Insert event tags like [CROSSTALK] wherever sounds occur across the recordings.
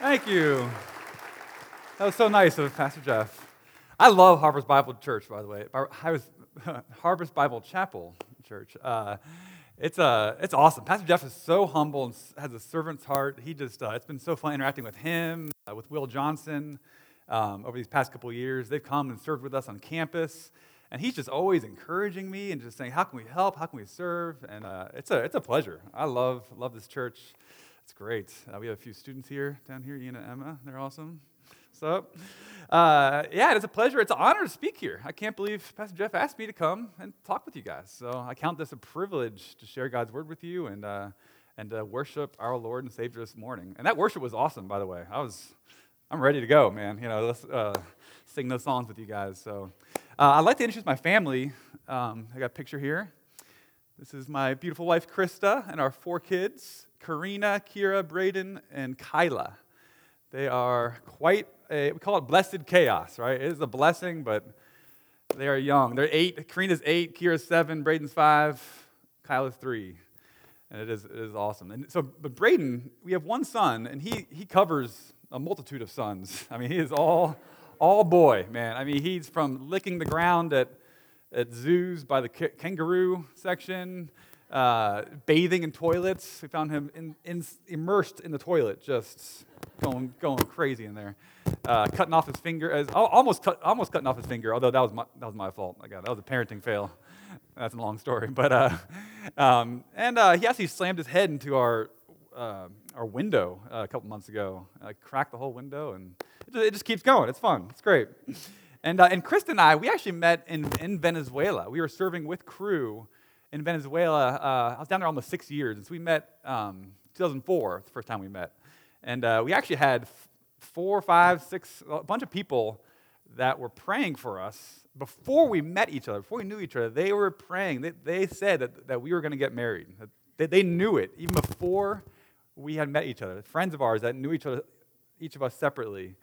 Thank you. That was so nice of Pastor Jeff. I love Harvest Bible Church, by the way. [LAUGHS] Harvest Bible Chapel Church. Uh, it's, uh, it's awesome. Pastor Jeff is so humble and has a servant's heart. He just, uh, it's been so fun interacting with him, uh, with Will Johnson um, over these past couple years. They've come and served with us on campus. And he's just always encouraging me and just saying, how can we help? How can we serve? And uh, it's, a, it's a pleasure. I love, love this church. It's great. Uh, we have a few students here down here, Ian and Emma. They're awesome. So, uh, yeah, it's a pleasure. It's an honor to speak here. I can't believe Pastor Jeff asked me to come and talk with you guys. So I count this a privilege to share God's word with you and, uh, and to worship our Lord and Savior this morning. And that worship was awesome, by the way. I was, I'm ready to go, man. You know, let's uh, sing those songs with you guys. So uh, I'd like to introduce my family. Um, I got a picture here. This is my beautiful wife, Krista, and our four kids, Karina, Kira, Braden, and Kyla. They are quite a, we call it blessed chaos, right? It is a blessing, but they are young. They're eight. Karina's eight, Kira's seven, Braden's five, Kyla's three. And it is, it is awesome. And so, but Braden, we have one son, and he, he covers a multitude of sons. I mean, he is all, all boy, man. I mean, he's from licking the ground at, at zoos by the kangaroo section, uh, bathing in toilets. We found him in, in, immersed in the toilet, just going, going crazy in there. Uh, cutting off his finger, as, almost, cut, almost cutting off his finger, although that was my, that was my fault. I got, that was a parenting fail. That's a long story. [LAUGHS] But, uh, um, and uh, he actually slammed his head into our, uh, our window uh, a couple months ago. I cracked the whole window, and it just, it just keeps going. It's fun. It's great. [LAUGHS] And, uh, and Krista and I, we actually met in, in Venezuela. We were serving with Cru in Venezuela. Uh, I was down there almost six years, and so we met um, 2004, the first time we met. And uh, we actually had four, five, six, a bunch of people that were praying for us before we met each other, before we knew each other. They were praying. They, they said that, that we were going to get married. They, they knew it even before we had met each other. Friends of ours that knew each other, each of us separately.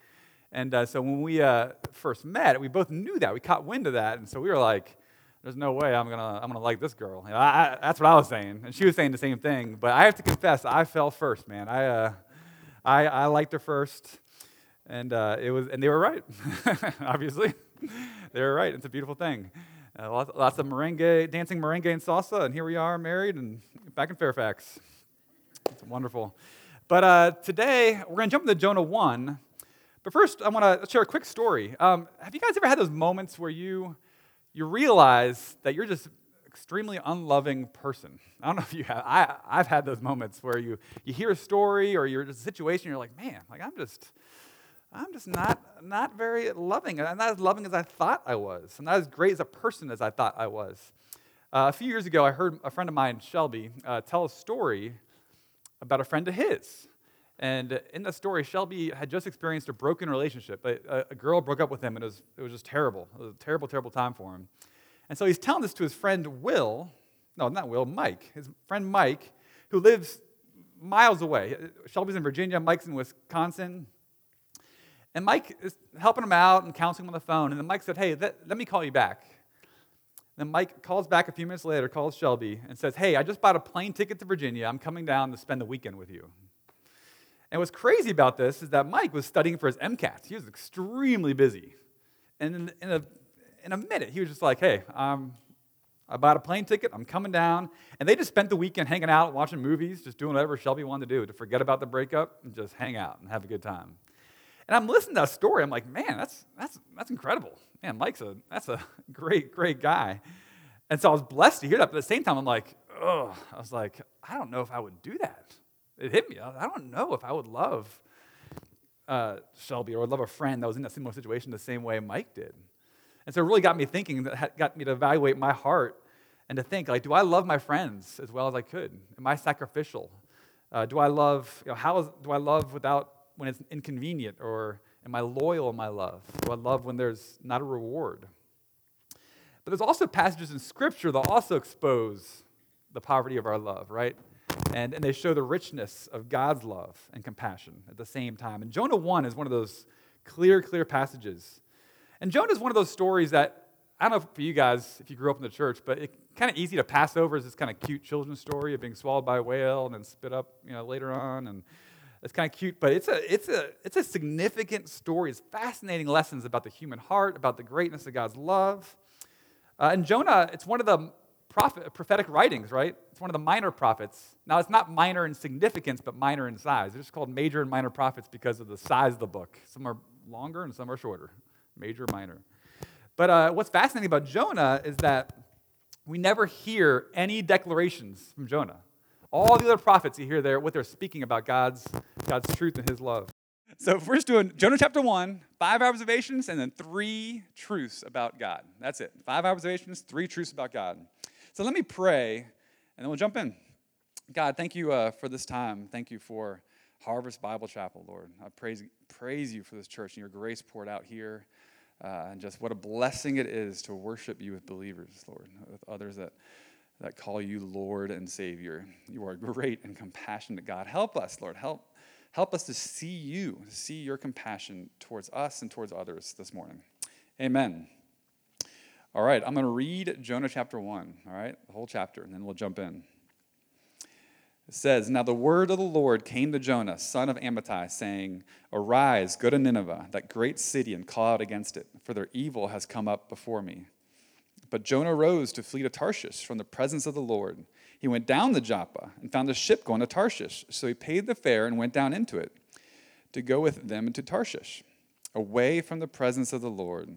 And uh, so when we uh, first met, we both knew that. We caught wind of that. And so we were like, there's no way I'm gonna I'm gonna like this girl. You know, I, I, that's what I was saying, and she was saying the same thing. But I have to confess, I fell first, man. I uh, I, I liked her first, and uh, it was and they were right. [LAUGHS] Obviously, they were right. It's a beautiful thing. Uh, lots, lots of merengue, dancing merengue and salsa, and here we are, married and back in Fairfax. It's wonderful. But uh, today we're gonna jump into Jonah one. But first, I want to share a quick story. Um, have you guys ever had those moments where you you realize that you're just extremely unloving person. I don't know if you have. I, I've had those moments where you, you hear a story or you're in a situation, you're like, man, like I'm just, I'm just not, not very loving. I'm not as loving as I thought I was. I'm not as great as a person as I thought I was. Uh, a few years ago, I heard a friend of mine, Shelby, uh, tell a story about a friend of his. And in the story, Shelby had just experienced a broken relationship. A, a, girl broke up with him, and it was, it was just terrible. It was a terrible, terrible time for him. And so he's telling this to his friend Will, no, not Will, Mike, his friend Mike, who lives miles away. Shelby's in Virginia, Mike's in Wisconsin. And Mike is helping him out and counseling him on the phone. And then Mike said, Hey, let, let me call you back. Then Mike calls back a few minutes later, calls Shelby, and says, Hey, I just bought a plane ticket to Virginia. I'm coming down to spend the weekend with you. And what's crazy about this is that Mike was studying for his MCAT. He was extremely busy. And in, in, a, in a minute, he was just like, hey, um, I bought a plane ticket. I'm coming down. And they just spent the weekend hanging out, watching movies, just doing whatever Shelby wanted to do to forget about the breakup and just hang out and have a good time. And I'm listening to that story. I'm like, man, that's, that's, that's incredible. Man, Mike's a, that's a [LAUGHS] great, great guy. And so I was blessed to hear that. But at the same time, I'm like, oh, I was like, I don't know if I would do that it hit me. I don't know if I would love uh, Shelby or would love a friend that was in that similar situation the same way Mike did. And so it really got me thinking, that got me to evaluate my heart and to think, like, do I love my friends as well as I could? Am I sacrificial? Uh, do I love, you know, how is, do I love without, when it's inconvenient? Or am I loyal in my love? Do I love when there's not a reward? But there's also passages in Scripture that also expose the poverty of our love, right? And, and they show the richness of God's love and compassion at the same time. And Jonah 1 is one of those clear, clear passages. And Jonah is one of those stories that, I don't know for you guys, if you grew up in the church, but it's kind of easy to pass over as this kind of cute children's story of being swallowed by a whale and then spit up you know, later on. And It's kind of cute, but it's a, it's, a, it's a significant story. It's fascinating lessons about the human heart, about the greatness of God's love. Uh, and Jonah, it's one of the prophet, prophetic writings, right? It's one of the minor prophets. Now, it's not minor in significance, but minor in size. They're just called major and minor prophets because of the size of the book. Some are longer and some are shorter, major, minor. But uh, what's fascinating about Jonah is that we never hear any declarations from Jonah. All the other prophets you hear there, what they're speaking about God's, God's truth and his love. So we're just doing Jonah chapter one, five observations, and then three truths about God. That's it. Five observations, three truths about God. So let me pray, and then we'll jump in. God, thank you uh, for this time. Thank you for Harvest Bible Chapel, Lord. I praise, praise you for this church and your grace poured out here. Uh, and just what a blessing it is to worship you with believers, Lord, with others that that call you Lord and Savior. You are great and compassionate God. Help us, Lord. Help, help us to see you, to see your compassion towards us and towards others this morning. Amen. All right, I'm going to read Jonah chapter 1, all right, the whole chapter, and then we'll jump in. It says, Now the word of the Lord came to Jonah, son of Amittai, saying, Arise, go to Nineveh, that great city, and call out against it, for their evil has come up before me. But Jonah rose to flee to Tarshish from the presence of the Lord. He went down to Joppa and found a ship going to Tarshish. So he paid the fare and went down into it to go with them into Tarshish, away from the presence of the Lord.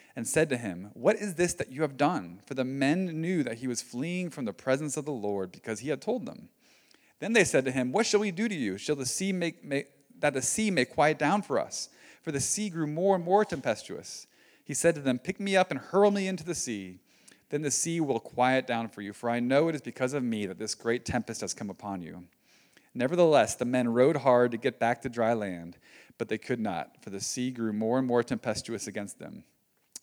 and said to him, What is this that you have done? For the men knew that he was fleeing from the presence of the Lord because he had told them. Then they said to him, What shall we do to you? Shall the sea make, make that the sea may quiet down for us? for the sea grew more and more tempestuous. He said to them, Pick me up and hurl me into the sea. Then the sea will quiet down for you, for I know it is because of me that this great tempest has come upon you. Nevertheless, the men rowed hard to get back to dry land, but they could not, for the sea grew more and more tempestuous against them.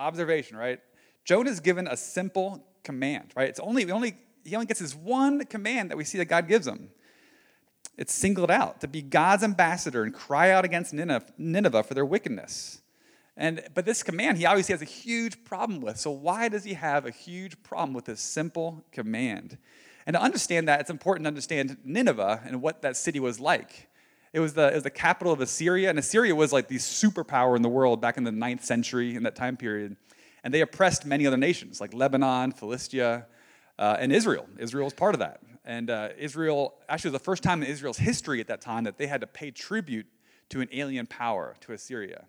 observation, right? Jonah's given a simple command, right? It's only, only he only gets this one command that we see that God gives him. It's singled out to be God's ambassador and cry out against Nineveh for their wickedness. And, but this command he obviously has a huge problem with. So, why does he have a huge problem with this simple command? And to understand that, it's important to understand Nineveh and what that city was like. It was, the, it was the capital of Assyria, and Assyria was like the superpower in the world back in the ninth century in that time period. And they oppressed many other nations like Lebanon, Philistia, uh, and Israel. Israel was part of that. And uh, Israel, actually, was the first time in Israel's history at that time that they had to pay tribute to an alien power, to Assyria.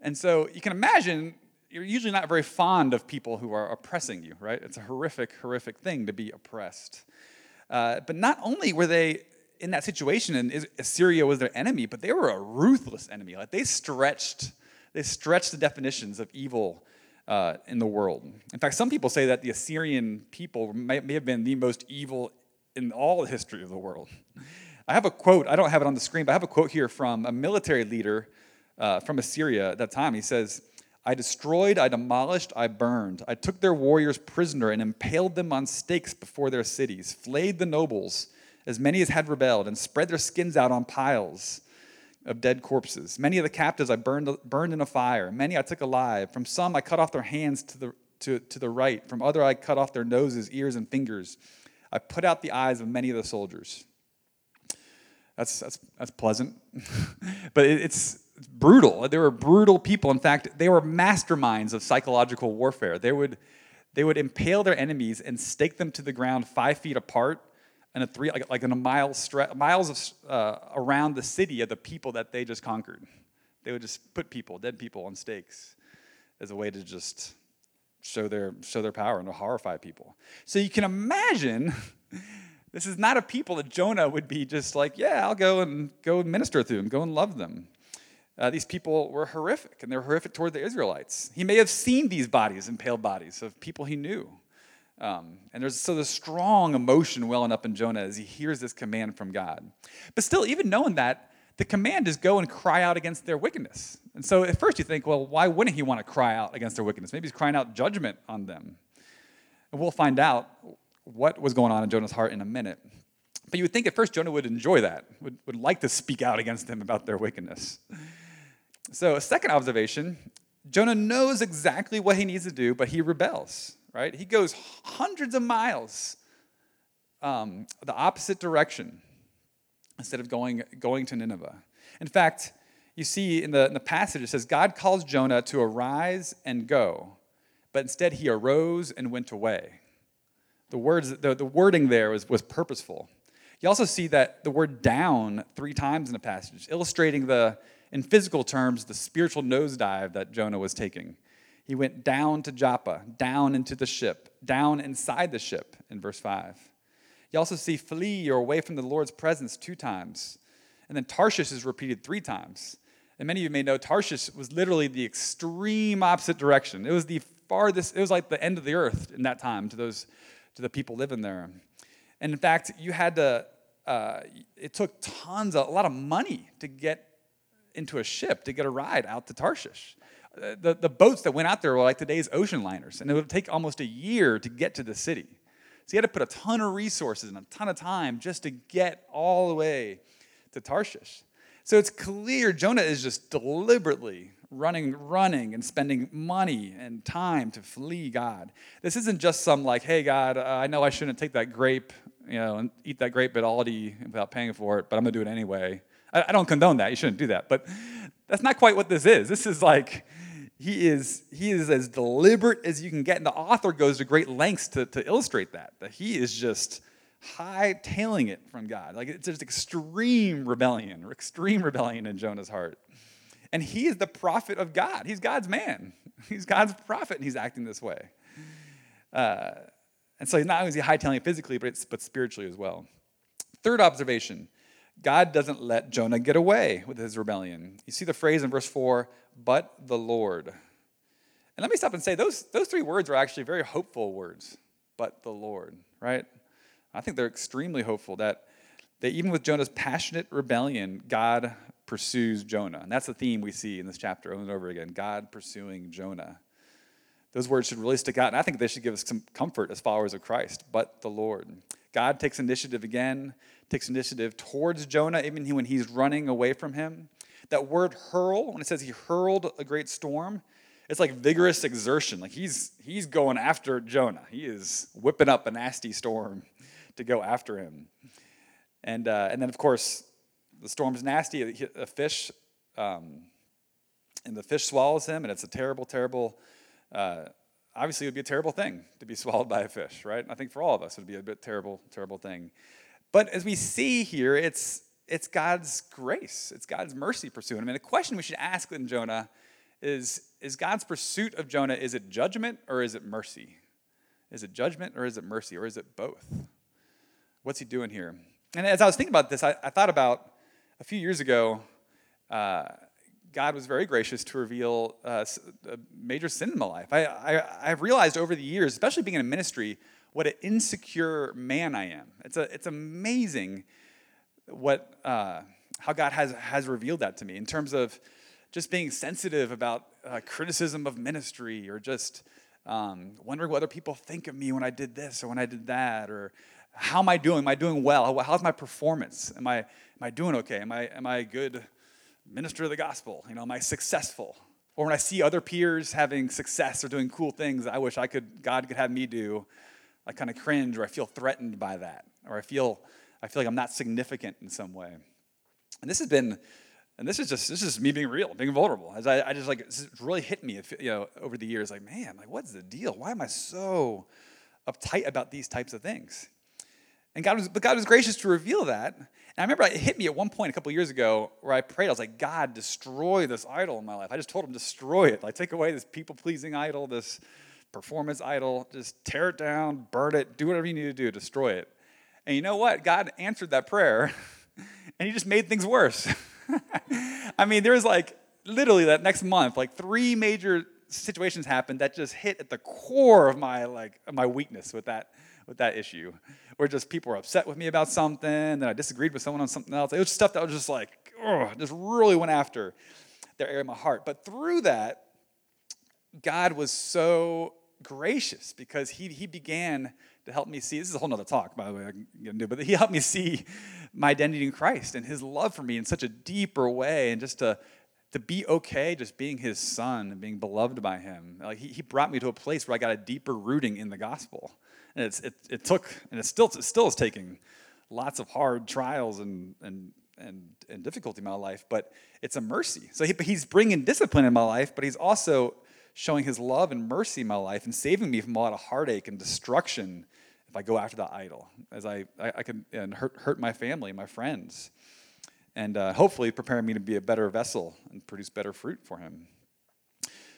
And so you can imagine you're usually not very fond of people who are oppressing you, right? It's a horrific, horrific thing to be oppressed. Uh, but not only were they in that situation and Assyria was their enemy, but they were a ruthless enemy. Like they stretched, they stretched the definitions of evil uh, in the world. In fact, some people say that the Assyrian people may, may have been the most evil in all the history of the world. I have a quote, I don't have it on the screen, but I have a quote here from a military leader uh, from Assyria at that time. He says, I destroyed, I demolished, I burned. I took their warriors prisoner and impaled them on stakes before their cities, flayed the nobles, as many as had rebelled, and spread their skins out on piles of dead corpses. Many of the captives I burned, burned in a fire. Many I took alive. From some I cut off their hands to, the, to, to the right. From other, I cut off their noses, ears, and fingers. I put out the eyes of many of the soldiers. That's, that's, that's pleasant. [LAUGHS] but it, it's, brutal. They were brutal people. In fact, they were masterminds of psychological warfare. They would, they would impale their enemies and stake them to the ground five feet apart and a three, like, like in a mile stre- miles of, uh, around the city of the people that they just conquered. They would just put people, dead people, on stakes as a way to just show their, show their power and to horrify people. So you can imagine [LAUGHS] this is not a people that Jonah would be just like, yeah, I'll go and go minister to them, go and love them. Uh, these people were horrific, and they're horrific toward the Israelites. He may have seen these bodies, impaled bodies of people he knew. Um, and there's so the strong emotion welling up in Jonah as he hears this command from God. But still, even knowing that, the command is go and cry out against their wickedness. And so at first you think, well, why wouldn't he want to cry out against their wickedness? Maybe he's crying out judgment on them. And we'll find out what was going on in Jonah's heart in a minute. But you would think at first Jonah would enjoy that, would, would like to speak out against them about their wickedness. So, a second observation Jonah knows exactly what he needs to do, but he rebels, right? He goes hundreds of miles um, the opposite direction instead of going, going to Nineveh. In fact, you see in the, in the passage, it says, God calls Jonah to arise and go, but instead he arose and went away. The, words, the, the wording there was, was purposeful. You also see that the word down three times in the passage, illustrating the, in physical terms, the spiritual nosedive that Jonah was taking. He went down to Joppa, down into the ship, down inside the ship in verse 5. You also see flee or away from the Lord's presence two times. And then Tarshish is repeated three times. And many of you may know Tarshish was literally the extreme opposite direction. It was the farthest, it was like the end of the earth in that time to those to the people living there. And in fact, you had to uh, it took tons, of, a lot of money to get into a ship to get a ride out to Tarshish. The, the boats that went out there were like today's ocean liners, and it would take almost a year to get to the city. So you had to put a ton of resources and a ton of time just to get all the way to Tarshish. So it's clear Jonah is just deliberately running, running, and spending money and time to flee God. This isn't just some like, hey, God, uh, I know I shouldn't take that grape, you know, and eat that grape at Aldi without paying for it, but I'm gonna do it anyway. I, I don't condone that. You shouldn't do that. But that's not quite what this is. This is like, he is, he is as deliberate as you can get. And the author goes to great lengths to, to illustrate that, that he is just high-tailing it from God. Like it's just extreme rebellion, extreme rebellion in Jonah's heart. And he is the prophet of God. He's God's man. [LAUGHS] He's God's prophet, and he's acting this way. Uh, and so he's not only is he hightailing it physically, but, it's, but spiritually as well. Third observation God doesn't let Jonah get away with his rebellion. You see the phrase in verse 4, but the Lord. And let me stop and say those, those three words are actually very hopeful words, but the Lord, right? I think they're extremely hopeful that, that even with Jonah's passionate rebellion, God pursues Jonah. And that's the theme we see in this chapter over and over again God pursuing Jonah. Those words should really stick out, and I think they should give us some comfort as followers of Christ, but the Lord. God takes initiative again, takes initiative towards Jonah, even when he's running away from him. That word hurl, when it says he hurled a great storm, it's like vigorous exertion. Like he's he's going after Jonah. He is whipping up a nasty storm to go after him. And uh, and then of course the storm's nasty. A fish, um, and the fish swallows him, and it's a terrible, terrible. Uh, obviously, it would be a terrible thing to be [LAUGHS] swallowed by a fish, right? I think for all of us, it would be a bit terrible, terrible thing. But as we see here, it's it's God's grace, it's God's mercy pursuing him. And the question we should ask in Jonah is: Is God's pursuit of Jonah is it judgment or is it mercy? Is it judgment or is it mercy or is it both? What's he doing here? And as I was thinking about this, I, I thought about a few years ago. Uh, God was very gracious to reveal uh, a major sin in my life. I, I, I've realized over the years, especially being in a ministry, what an insecure man I am. It's, a, it's amazing what, uh, how God has, has revealed that to me in terms of just being sensitive about uh, criticism of ministry or just um, wondering what other people think of me when I did this or when I did that or how am I doing? Am I doing well? How's my performance? Am I, am I doing okay? Am I, am I a good minister of the gospel? You know, am I successful? Or when I see other peers having success or doing cool things I wish I could, God could have me do, I kind of cringe or I feel threatened by that. Or I feel, I feel like I'm not significant in some way. And this has been, and this is just this is me being real, being vulnerable. As I, I just like it's really hit me, you know, over the years. Like, man, like what's the deal? Why am I so uptight about these types of things? And God was, but God was gracious to reveal that. And I remember it hit me at one point a couple years ago where I prayed. I was like, God, destroy this idol in my life. I just told him, destroy it. Like, take away this people pleasing idol, this performance idol. Just tear it down, burn it, do whatever you need to do, destroy it. And you know what? God answered that prayer, [LAUGHS] and He just made things worse. [LAUGHS] I mean, there was like literally that next month, like three major situations happened that just hit at the core of my like my weakness with that with that issue. Where just people were upset with me about something, then I disagreed with someone on something else. It was stuff that was just like, oh, just really went after their area of my heart. But through that, God was so gracious because he, he began to help me see. This is a whole nother talk, by the way, I can get but he helped me see my identity in Christ and his love for me in such a deeper way, and just to to be okay just being his son and being beloved by him. Like he, he brought me to a place where I got a deeper rooting in the gospel. And it's, it, it took, and it still, it still is taking lots of hard trials and, and, and, and difficulty in my life, but it's a mercy. So he, he's bringing discipline in my life, but he's also showing his love and mercy in my life and saving me from a lot of heartache and destruction if I go after the idol, as I, I, I can and hurt, hurt my family, my friends, and uh, hopefully preparing me to be a better vessel and produce better fruit for him.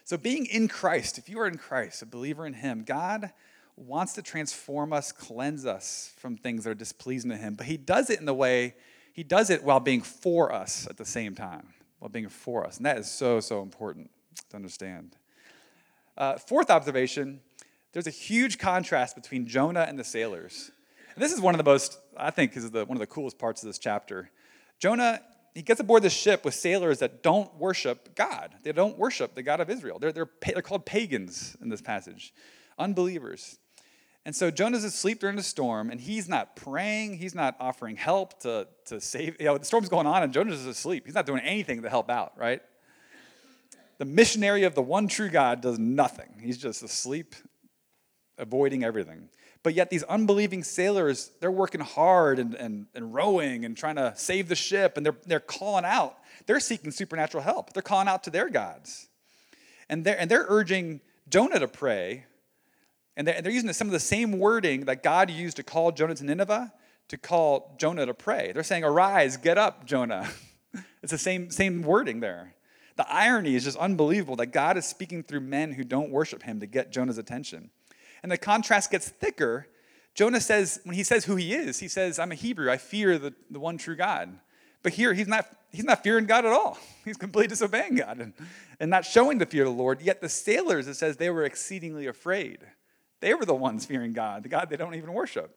So, being in Christ, if you are in Christ, a believer in Him, God wants to transform us, cleanse us from things that are displeasing to Him, but He does it in the way, He does it while being for us at the same time, while being for us. And that is so, so important to understand. Uh, fourth observation there's a huge contrast between Jonah and the sailors. And this is one of the most, I think, is the, one of the coolest parts of this chapter. Jonah, he gets aboard this ship with sailors that don't worship God. They don't worship the God of Israel. They're, they're, they're called pagans in this passage, unbelievers. And so Jonah's asleep during the storm, and he's not praying. He's not offering help to, to save. You know, the storm's going on, and Jonah's asleep. He's not doing anything to help out, right? The missionary of the one true God does nothing. He's just asleep, avoiding everything. But yet, these unbelieving sailors, they're working hard and, and, and rowing and trying to save the ship, and they're, they're calling out. They're seeking supernatural help. They're calling out to their gods. And they're, and they're urging Jonah to pray. And they're, and they're using some of the same wording that God used to call Jonah to Nineveh to call Jonah to pray. They're saying, Arise, get up, Jonah. [LAUGHS] it's the same, same wording there. The irony is just unbelievable that God is speaking through men who don't worship him to get Jonah's attention. And the contrast gets thicker. Jonah says, when he says who he is, he says, I'm a Hebrew. I fear the, the one true God. But here, he's not, he's not fearing God at all. [LAUGHS] He's completely disobeying God and, and not showing the fear of the Lord. Yet the sailors, it says, they were exceedingly afraid. They were the ones fearing God, the God they don't even worship.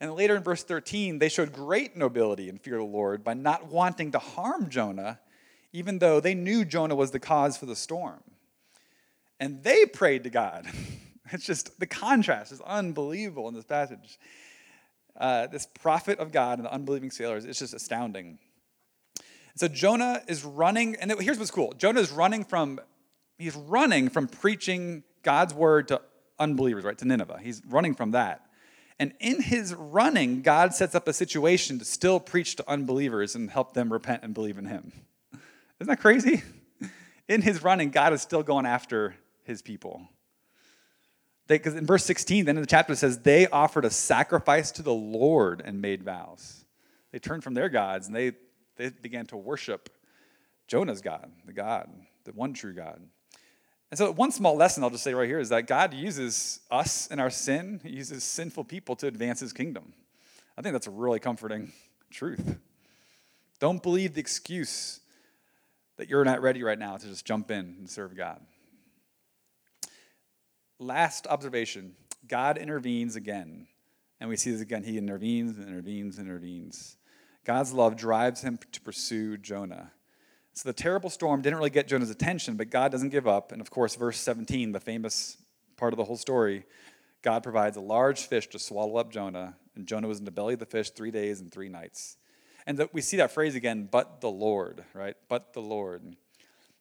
And later in verse 13, they showed great nobility and fear of the Lord by not wanting to harm Jonah, even though they knew Jonah was the cause for the storm. And they prayed to God. [LAUGHS] It's just the contrast is unbelievable in this passage. Uh, this prophet of God and the unbelieving sailors, it's just astounding. So Jonah is running, and here's what's cool Jonah is running from, he's running from preaching God's word to unbelievers, right, to Nineveh. He's running from that. And in his running, God sets up a situation to still preach to unbelievers and help them repent and believe in him. Isn't that crazy? [LAUGHS] In his running, God is still going after his people. Because in verse 16, then in the chapter, it says, They offered a sacrifice to the Lord and made vows. They turned from their gods and they, they began to worship Jonah's God, the God, the one true God. And so, one small lesson I'll just say right here is that God uses us in our sin, He uses sinful people to advance His kingdom. I think that's a really comforting truth. Don't believe the excuse that you're not ready right now to just jump in and serve God. Last observation God intervenes again. And we see this again. He intervenes and intervenes and intervenes. God's love drives him to pursue Jonah. So the terrible storm didn't really get Jonah's attention, but God doesn't give up. And of course, verse 17, the famous part of the whole story, God provides a large fish to swallow up Jonah, and Jonah was in the belly of the fish three days and three nights. And the, we see that phrase again, but the Lord, right? But the Lord.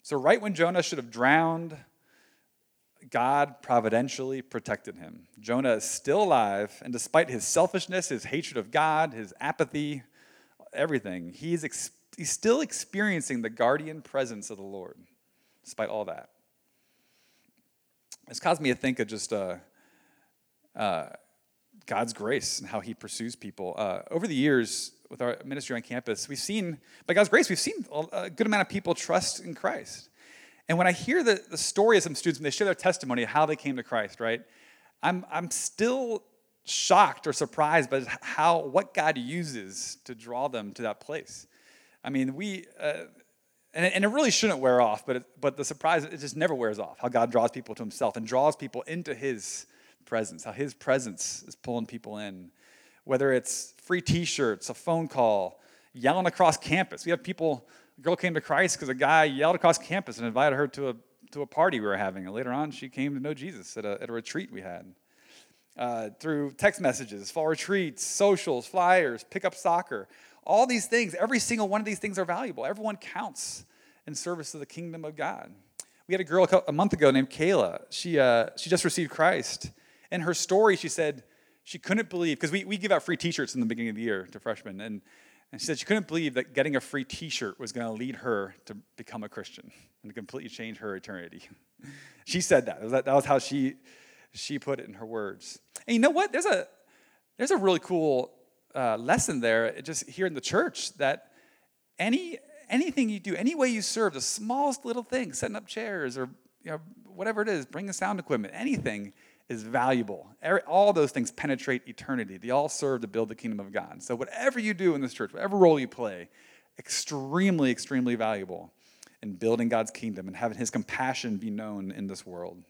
So, right when Jonah should have drowned, God providentially protected him. Jonah is still alive, and despite his selfishness, his hatred of God, his apathy, everything, he's, ex- he's still experiencing the guardian presence of the Lord, despite all that. It's caused me to think of just uh, uh, God's grace and how he pursues people. Uh, over the years, with our ministry on campus, we've seen, by God's grace, we've seen a good amount of people trust in Christ. And when I hear the, the story of some students, when they share their testimony of how they came to Christ, right, I'm, I'm still shocked or surprised by how, what God uses to draw them to that place. I mean, we, uh, and, it, and it really shouldn't wear off, but, it, but the surprise, it just never wears off, how God draws people to himself and draws people into his presence, how his presence is pulling people in. Whether it's free t shirts, a phone call, yelling across campus. We have people a girl came to Christ because a guy yelled across campus and invited her to a, to a party we were having. And later on, she came to know Jesus at a, at a retreat we had. Uh, through text messages, fall retreats, socials, flyers, pick up soccer, all these things, every single one of these things are valuable. Everyone counts in service of the kingdom of God. We had a girl a month ago named Kayla. She, uh, she just received Christ. In her story, she said she couldn't believe, because we, we give out free t shirts in the beginning of the year to freshmen. And and she said she couldn't believe that getting a free t shirt was going to lead her to become a Christian and to completely change her eternity. [LAUGHS] she said that. that. was how she, she put it in her words. And you know what? There's a, there's a really cool uh, lesson there just here in the church that any, anything you do, any way you serve, the smallest little thing, setting up chairs or you know, whatever it is, bringing sound equipment, anything is valuable. All those things penetrate eternity. They all serve to build the kingdom of God. So, whatever you do in this church, whatever role you play, extremely, extremely valuable in building God's kingdom and having his compassion be known in this world.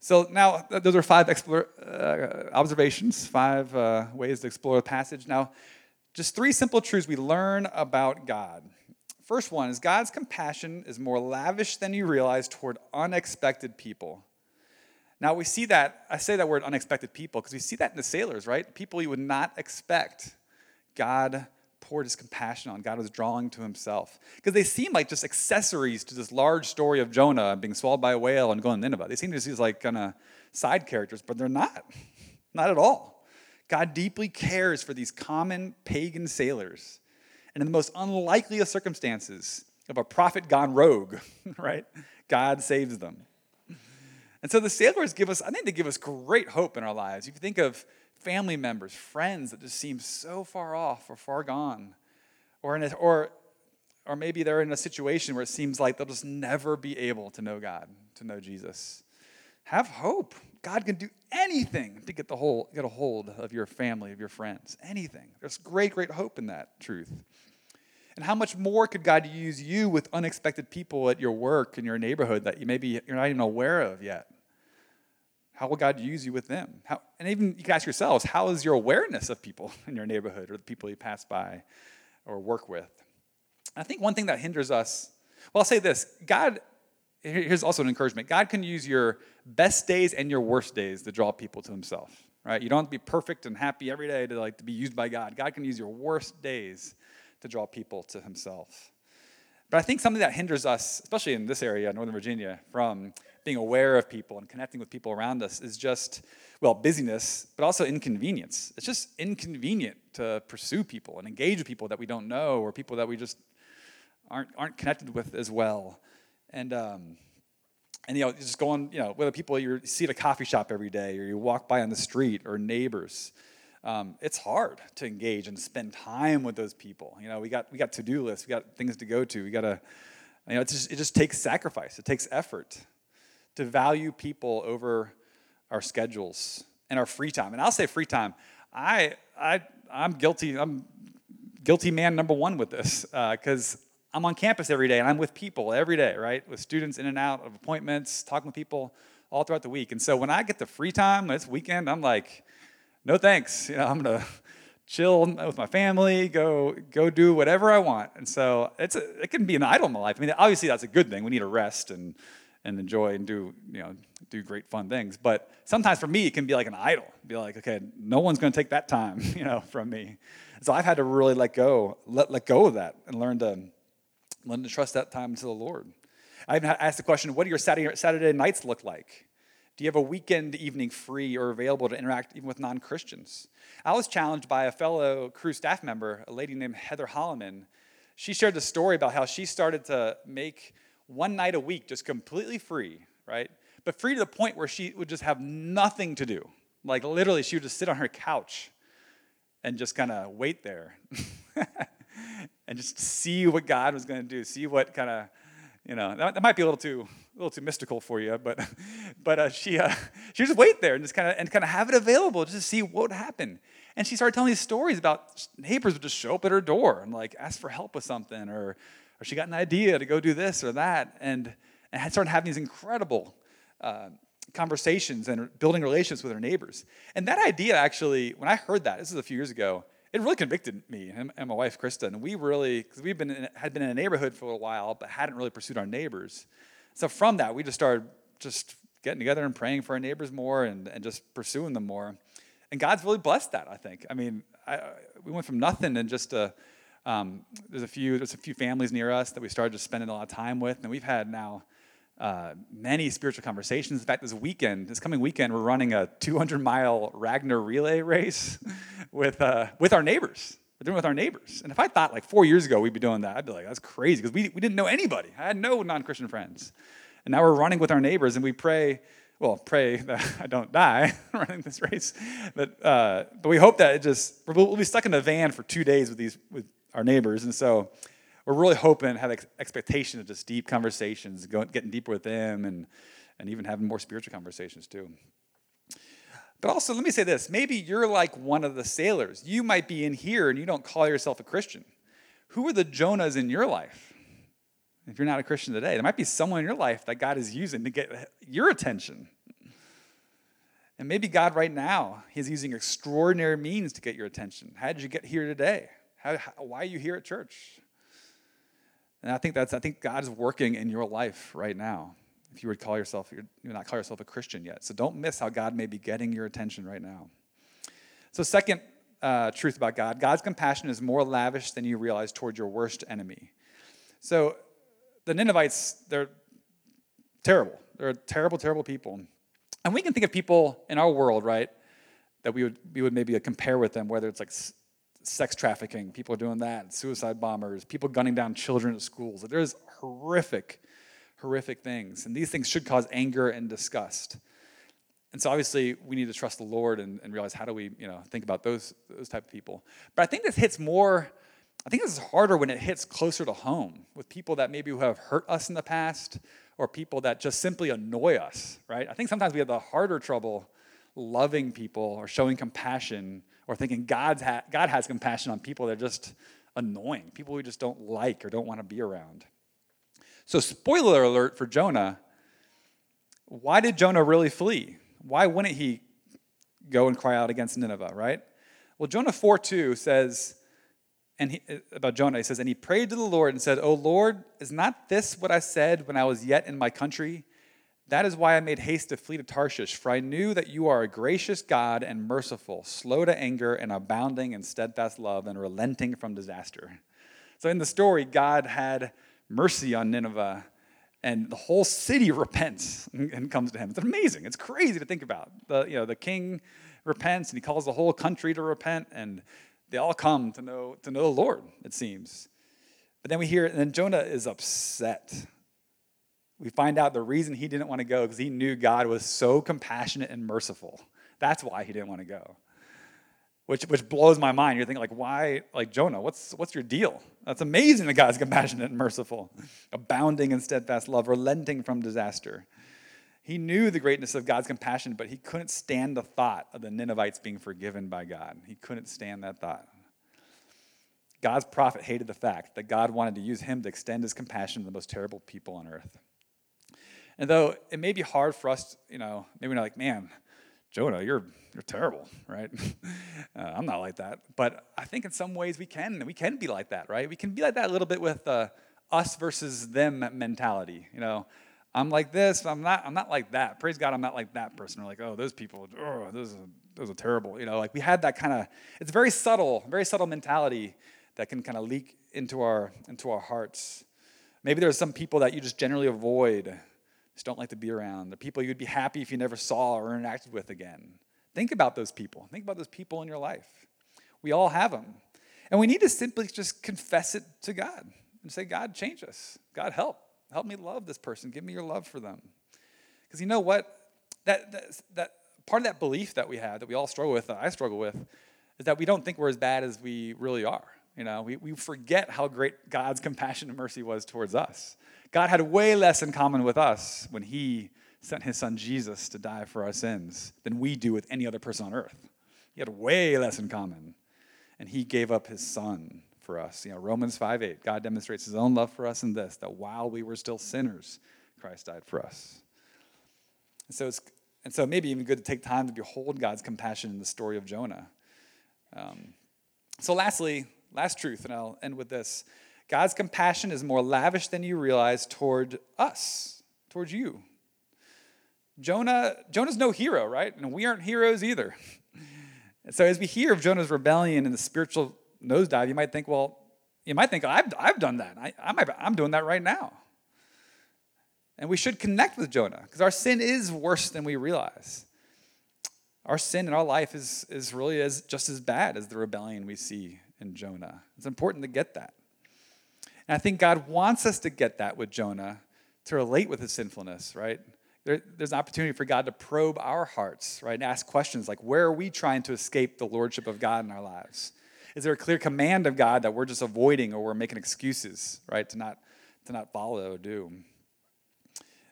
So, now those are five explore, uh, observations, five uh, ways to explore the passage. Now, just three simple truths we learn about God. First one is God's compassion is more lavish than you realize toward unexpected people. Now we see that, I say that word unexpected people because we see that in the sailors, right? People you would not expect. God poured his compassion on, God was drawing to himself. Because they seem like just accessories to this large story of Jonah being swallowed by a whale and going to Nineveh. They seem to be like kind of side characters, but they're not. [LAUGHS] Not at all. God deeply cares for these common pagan sailors. And in the most unlikely of circumstances, of a prophet gone rogue, [LAUGHS] right? God saves them. And so the sailors give us, I think they give us great hope in our lives. If you think of family members, friends that just seem so far off or far gone, or, in a, or, or maybe they're in a situation where it seems like they'll just never be able to know God, to know Jesus. Have hope. God can do anything to get, the whole, get a hold of your family, of your friends. Anything. There's great, great hope in that truth. And how much more could God use you with unexpected people at your work in your neighborhood that you maybe you're not even aware of yet? How will God use you with them? How, and even you can ask yourselves, how is your awareness of people [LAUGHS] in your neighborhood or the people you pass by or work with? I think one thing that hinders us, well, I'll say this God, here's also an encouragement God can use your best days and your worst days to draw people to Himself, right? You don't have to be perfect and happy every day to, like, to be used by God. God can use your worst days to draw people to Himself. But I think something that hinders us, especially in this area, Northern Virginia, from being aware of people and connecting with people around us is just, well, busyness, but also inconvenience. It's just inconvenient to pursue people and engage with people that we don't know or people that we just aren't, aren't connected with as well. And, um, and you know, just going, you know, whether people you see at a coffee shop every day or you walk by on the street or neighbors, um, it's hard to engage and spend time with those people. You know, we got we got to do lists, we got things to go to, we got to, you know, it just, it just takes sacrifice, it takes effort to value people over our schedules and our free time. And I'll say free time. I, I, I'm guilty. I'm guilty man number one with this because uh, I'm on campus every day and I'm with people every day, right? With students in and out of appointments, talking with people all throughout the week. And so when I get the free time, it's weekend, I'm like, no thanks. You know, I'm gonna chill with my family, go go do whatever I want. And so it's a, it can be an idol in my life. I mean, obviously that's a good thing. We need a rest and and enjoy and do you know do great fun things but sometimes for me it can be like an idol be like okay no one's going to take that time [LAUGHS] you know from me so i've had to really let go let, let go of that and learn to Learn to trust that time to the Lord. I even asked the question, what do your Saturday, Saturday nights look like? Do you have a weekend evening free or available to interact even with non Christians? I was challenged by a fellow Cru staff member, a lady named Heather Holleman. She shared the story about how she started to make one night a week just completely free, right? But free to the point where she would just have nothing to do. Like literally, she would just sit on her couch and just kind of wait there [LAUGHS] and just see what God was going to do, see what kind of you know, that, that, might be a little too a little too mystical for you, but [LAUGHS] but uh, she uh, [LAUGHS] she just wait there and just kind of and kind of have it available just to see what would happen. And she started telling these stories about neighbors would just show up at her door and like ask for help with something, or or she got an idea to go do this or that, and and had started having these incredible uh, conversations and building relationships with her neighbors. And that idea actually, when I heard that, this is a few years ago, it really convicted me and, my wife Krista. And we really, because we've been in, had been in a neighborhood for a while, but hadn't really pursued our neighbors. So from that, we just started just getting together and praying for our neighbors more and, and just pursuing them more. And God's really blessed that. I think. I mean, I, we went from nothing and just a, um, there's a few there's a few families near us that we started just spending a lot of time with, and we've had now uh, many spiritual conversations. In fact, this weekend, this coming weekend, we're running a 200 mile Ragnar relay race [LAUGHS] with, uh, with our neighbors. We're doing it with our neighbors. And if I thought like four years ago we'd be doing that, I'd be like, that's crazy because we, we didn't know anybody. I had no non Christian friends. And now we're running with our neighbors and we pray, well, pray that [LAUGHS] I don't die [LAUGHS] running this race. But, uh, but we hope that it just, we'll be stuck in a van for two days with, these, with our neighbors. And so we're really hoping have ex- expectation of just deep conversations, going, getting deeper with them, and, and even having more spiritual conversations too. But also, let me say this maybe you're like one of the sailors. You might be in here and you don't call yourself a Christian. Who are the Jonahs in your life? If you're not a Christian today, there might be someone in your life that God is using to get your attention. And maybe God, right now, is using extraordinary means to get your attention. How did you get here today? How, how, why are you here at church? And I think that's I think God is working in your life right now. If you would call yourself, you're, you're not call yourself a Christian yet. So don't miss how God may be getting your attention right now. So second uh, truth about God, God's compassion is more lavish than you realize toward your worst enemy. So the Ninevites, they're terrible. They're terrible, terrible people. And we can think of people in our world, right, that we would, we would maybe compare with them, whether it's like sex trafficking, people are doing that, suicide bombers, people gunning down children at schools. There's horrific, horrific things. And these things should cause anger and disgust. And so obviously we need to trust the Lord and, and realize how do we, you know, think about those those type of people. But I think this hits more, I think this is harder when it hits closer to home with people that maybe who have hurt us in the past or people that just simply annoy us, right? I think sometimes we have the harder trouble loving people or showing compassion or thinking God's ha- God has compassion on people that are just annoying, people we just don't like or don't want to be around. So, spoiler alert for Jonah why did Jonah really flee? Why wouldn't he go and cry out against Nineveh, right? Well, Jonah 4 2 says, and he, about Jonah, he says, And he prayed to the Lord and said, O Lord, is not this what I said when I was yet in my country? That is why I made haste to flee to Tarshish, for I knew that you are a gracious God and merciful, slow to anger and abounding in steadfast love and relenting from disaster. So in the story, God had mercy on Nineveh, and the whole city [LAUGHS] repents and comes to him. It's amazing. It's crazy to think about. The, you know, the king repents and he calls the whole country to repent, and they all come to know, to know the Lord, it seems. But then we hear, and then Jonah is upset we find out the reason he didn't want to go because he knew God was so compassionate and merciful. That's why he didn't want to go. Which, which blows my mind. You're thinking, like, why, like Jonah, what's, what's your deal? That's amazing that God's compassionate and merciful, abounding in steadfast love, relenting from disaster. He knew the greatness of God's compassion, but he couldn't stand the thought of the Ninevites being forgiven by God. He couldn't stand that thought. God's prophet hated the fact that God wanted to use him to extend his compassion to the most terrible people on earth. And though it may be hard for us, you know, maybe we're like, man, Jonah, you're you're terrible, right? [LAUGHS] uh, I'm not like that, but I think in some ways we can we can be like that, right? We can be like that a little bit with uh, us versus them mentality. You know, I'm like this, I'm not. I'm not like that. Praise God, I'm not like that person. We're like, oh, those people, oh, those are, those are terrible. You know, like we had that kind of. It's very subtle, very subtle mentality that can kind of leak into our into our hearts. Maybe there's some people that you just generally avoid, just don't like to be around. The people you'd be happy if you never saw or interacted with again. Think about those people. Think about those people in your life. We all have them. And we need to simply just confess it to God and say, God, change us. God, help. Help me love this person. Give me your love for them. Because you know what? That, that, that part of that belief that we have, that we all struggle with, that I struggle with, is that we don't think we're as bad as we really are. You know, we, we forget how great God's compassion and mercy was towards us. God had way less in common with us when He sent His Son Jesus to die for our sins than we do with any other person on earth. He had way less in common. And He gave up His Son for us. You know, Romans 5 8, God demonstrates His own love for us in this, that while we were still sinners, Christ died for us. And so, it's, and so maybe even good to take time to behold God's compassion in the story of Jonah. Um, so, lastly, last truth, and I'll end with this God's compassion is more lavish than you realize toward us, towards you. Jonah, Jonah's no hero, right? And we aren't heroes either. And [LAUGHS] so, as we hear of Jonah's rebellion and the spiritual nosedive, you might think, well, you might think, I've, I've done that. I, I might, I'm doing that right now. And we should connect with Jonah because our sin is worse than we realize. Our sin in our life is, is really as, just as bad as the rebellion we see in Jonah. It's important to get that. And I think God wants us to get that with Jonah to relate with his sinfulness, right? There, there's an opportunity for God to probe our hearts, right? And ask questions like, where are we trying to escape the lordship of God in our lives? Is there a clear command of God that we're just avoiding or we're making excuses, right, to not, to not follow or do?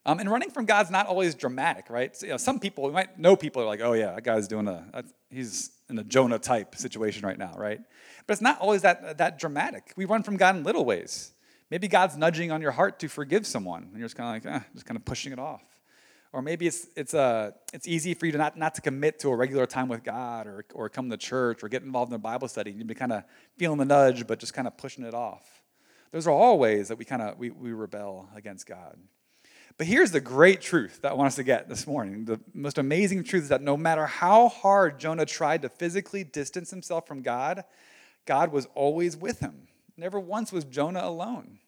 Um, and running from God's not always dramatic, right? So, you know, some people, we might know people are like, oh yeah, that guy's doing a, he's in a Jonah type situation right now, right? But it's not always that, that dramatic. We run from God in little ways. Maybe God's nudging on your heart to forgive someone, and you're just kind of like, eh, just kind of pushing it off. Or maybe it's, it's, uh, it's easy for you to not, not to commit to a regular time with God or, or come to church or get involved in a Bible study. You'd be kind of feeling the nudge, but just kind of pushing it off. Those are all ways that we kind of we, we rebel against God. But here's the great truth that I want us to get this morning. The most amazing truth is that no matter how hard Jonah tried to physically distance himself from God, God was always with him. Never once was Jonah alone.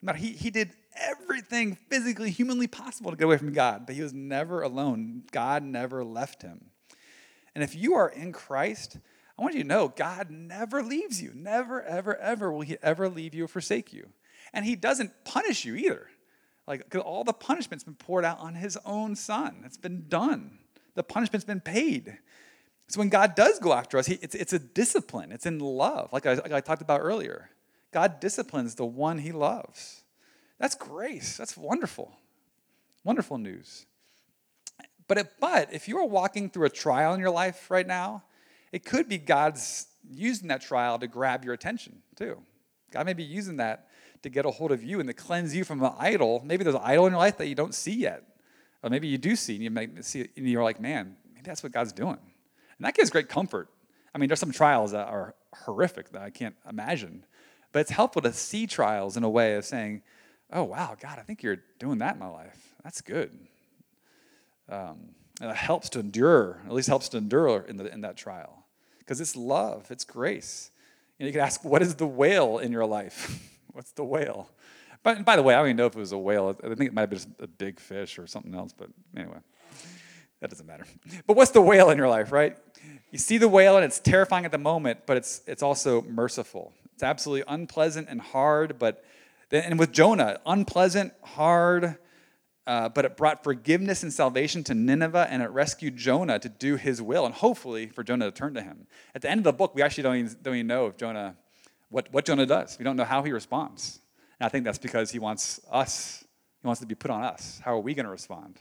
No matter, he, he did everything physically, humanly possible to get away from God, but he was never alone. God never left him. And if you are in Christ, I want you to know God never leaves you. Never, ever, ever will he ever leave you or forsake you. And he doesn't punish you either. Like, all the punishment's been poured out on his own son. It's been done. The punishment's been paid. So when God does go after us, he, it's, it's a discipline. It's in love, like I, like I talked about earlier. God disciplines the one he loves. That's grace. That's wonderful. Wonderful news. But, it, but if you are walking through a trial in your life right now, it could be God's using that trial to grab your attention too. God may be using that to get a hold of you and to cleanse you from an idol. Maybe there's an idol in your life that you don't see yet. Or maybe you do see and you might see and you're like, man, maybe that's what God's doing. And that gives great comfort. I mean, there's some trials that are horrific that I can't imagine. But it's helpful to see trials in a way of saying, oh, wow, God, I think you're doing that in my life. That's good. Um, and it helps to endure, at least helps to endure in, the, in that trial. Because it's love, it's grace. You, know, you can ask, what is the whale in your life? [LAUGHS] What's the whale? But by the way, I don't even know if it was a whale. I think it might have been a big fish or something else. But anyway, that doesn't matter. But what's the whale in your life, right? You see the whale and it's terrifying at the moment, but it's it's also merciful. It's absolutely unpleasant and hard, but and with Jonah, unpleasant, hard, uh, but it brought forgiveness and salvation to Nineveh, and it rescued Jonah to do his will, and hopefully for Jonah to turn to him. At the end of the book, we actually don't even, don't even know if Jonah what, what Jonah does. We don't know how he responds. And I think that's because he wants us, he wants to be put on us. How are we going to respond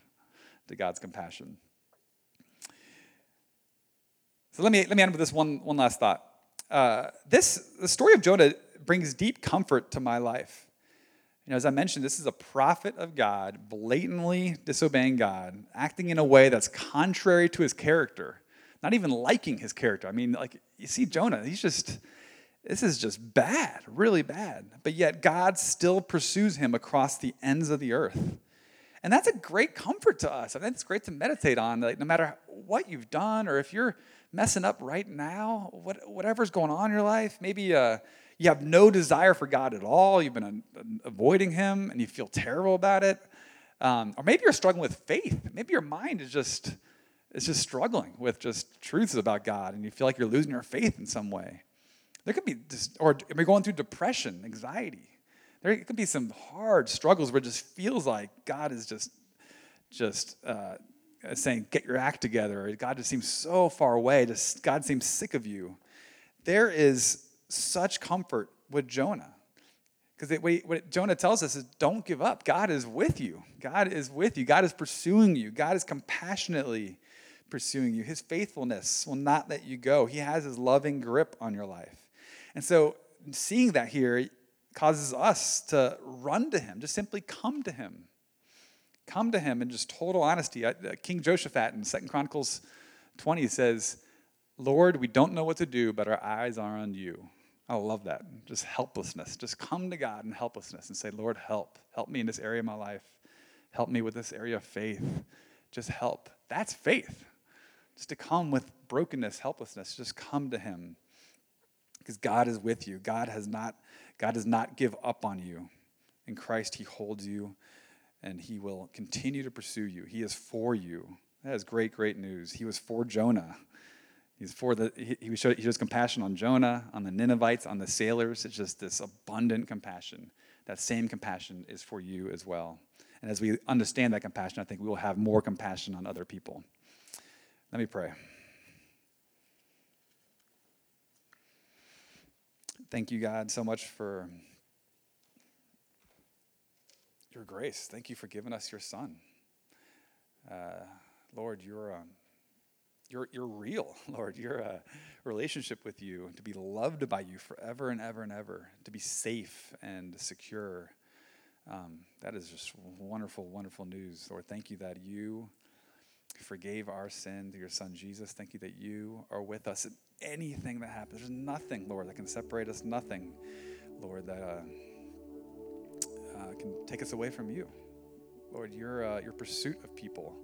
to God's compassion? So let me, let me end with this one, one last thought. Uh, this, the story of Jonah brings deep comfort to my life. You know, as I mentioned, this is a prophet of God, blatantly disobeying God, acting in a way that's contrary to his character, not even liking his character. I mean, like, you see Jonah, he's just, this is just bad, really bad. But yet God still pursues him across the ends of the earth. And that's a great comfort to us. I think it's great to meditate on. Like no matter what you've done, or if you're messing up right now, what, whatever's going on in your life, maybe uh, you have no desire for God at all. You've been avoiding Him and you feel terrible about it. Um, or maybe you're struggling with faith. Maybe your mind is just is just struggling with just truths about God and you feel like you're losing your faith in some way. There could be, just, or you're going through depression, anxiety. There could be some hard struggles where it just feels like God is just, just uh, Uh, saying, "Get your act together." God just seems so far away. Just God seems sick of you. There is such comfort with Jonah. Because what Jonah tells us is don't give up. God is with you. God is with you. God is pursuing you. God is compassionately pursuing you. His faithfulness will not let you go. He has his loving grip on your life. And so seeing that here causes us to run to him, just simply come to him. Come to him in just total honesty. Uh, King Jehoshaphat in Second Chronicles 20 says, Lord, we don't know what to do, but our eyes are on you. I love that. Just helplessness. Just come to God in helplessness and say, Lord, help. Help me in this area of my life. Help me with this area of faith. Just help. That's faith. Just to come with brokenness, helplessness, just come to Him. Because God is with you. God has not, God does not give up on you. In Christ, He holds you and He will continue to pursue you. He is for you. That is great, great news. He was for Jonah. He's for the, he, he, showed, he shows compassion on Jonah, on the Ninevites, on the sailors. It's just this abundant compassion. That same compassion is for you as well. And as we understand that compassion, I think we will have more compassion on other people. Let me pray. Thank you, God, so much for your grace. Thank you for giving us your Son. Uh, Lord, you're. Um, you're, you're real, [LAUGHS] Lord. You're a relationship with you, to be loved by you forever and ever and ever, to be safe and secure. Um, that is just wonderful, wonderful news. Lord, thank you that you forgave our sin through your son Jesus. Thank you that you are with us in anything that happens. There's nothing, Lord, that can separate us, nothing, Lord, that uh, uh, can take us away from you. Lord, your, uh, your pursuit of people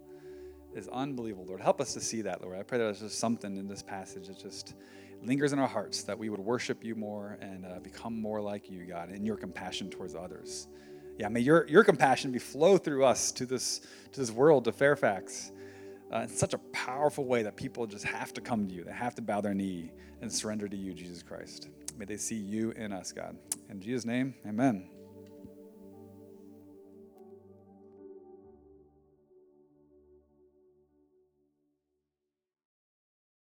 is unbelievable, Lord. Help us to see that, Lord. I pray that there's just something in this passage that just lingers in our hearts, that we would worship you more and uh, become more like you, God, in your compassion towards others. Yeah, may your, your compassion be flow through us to this, to this world, to Fairfax, uh, in such a powerful way that people just have to come to you. They have to bow their knee and surrender to you, Jesus Christ. May they see you in us, God. In Jesus' name, amen.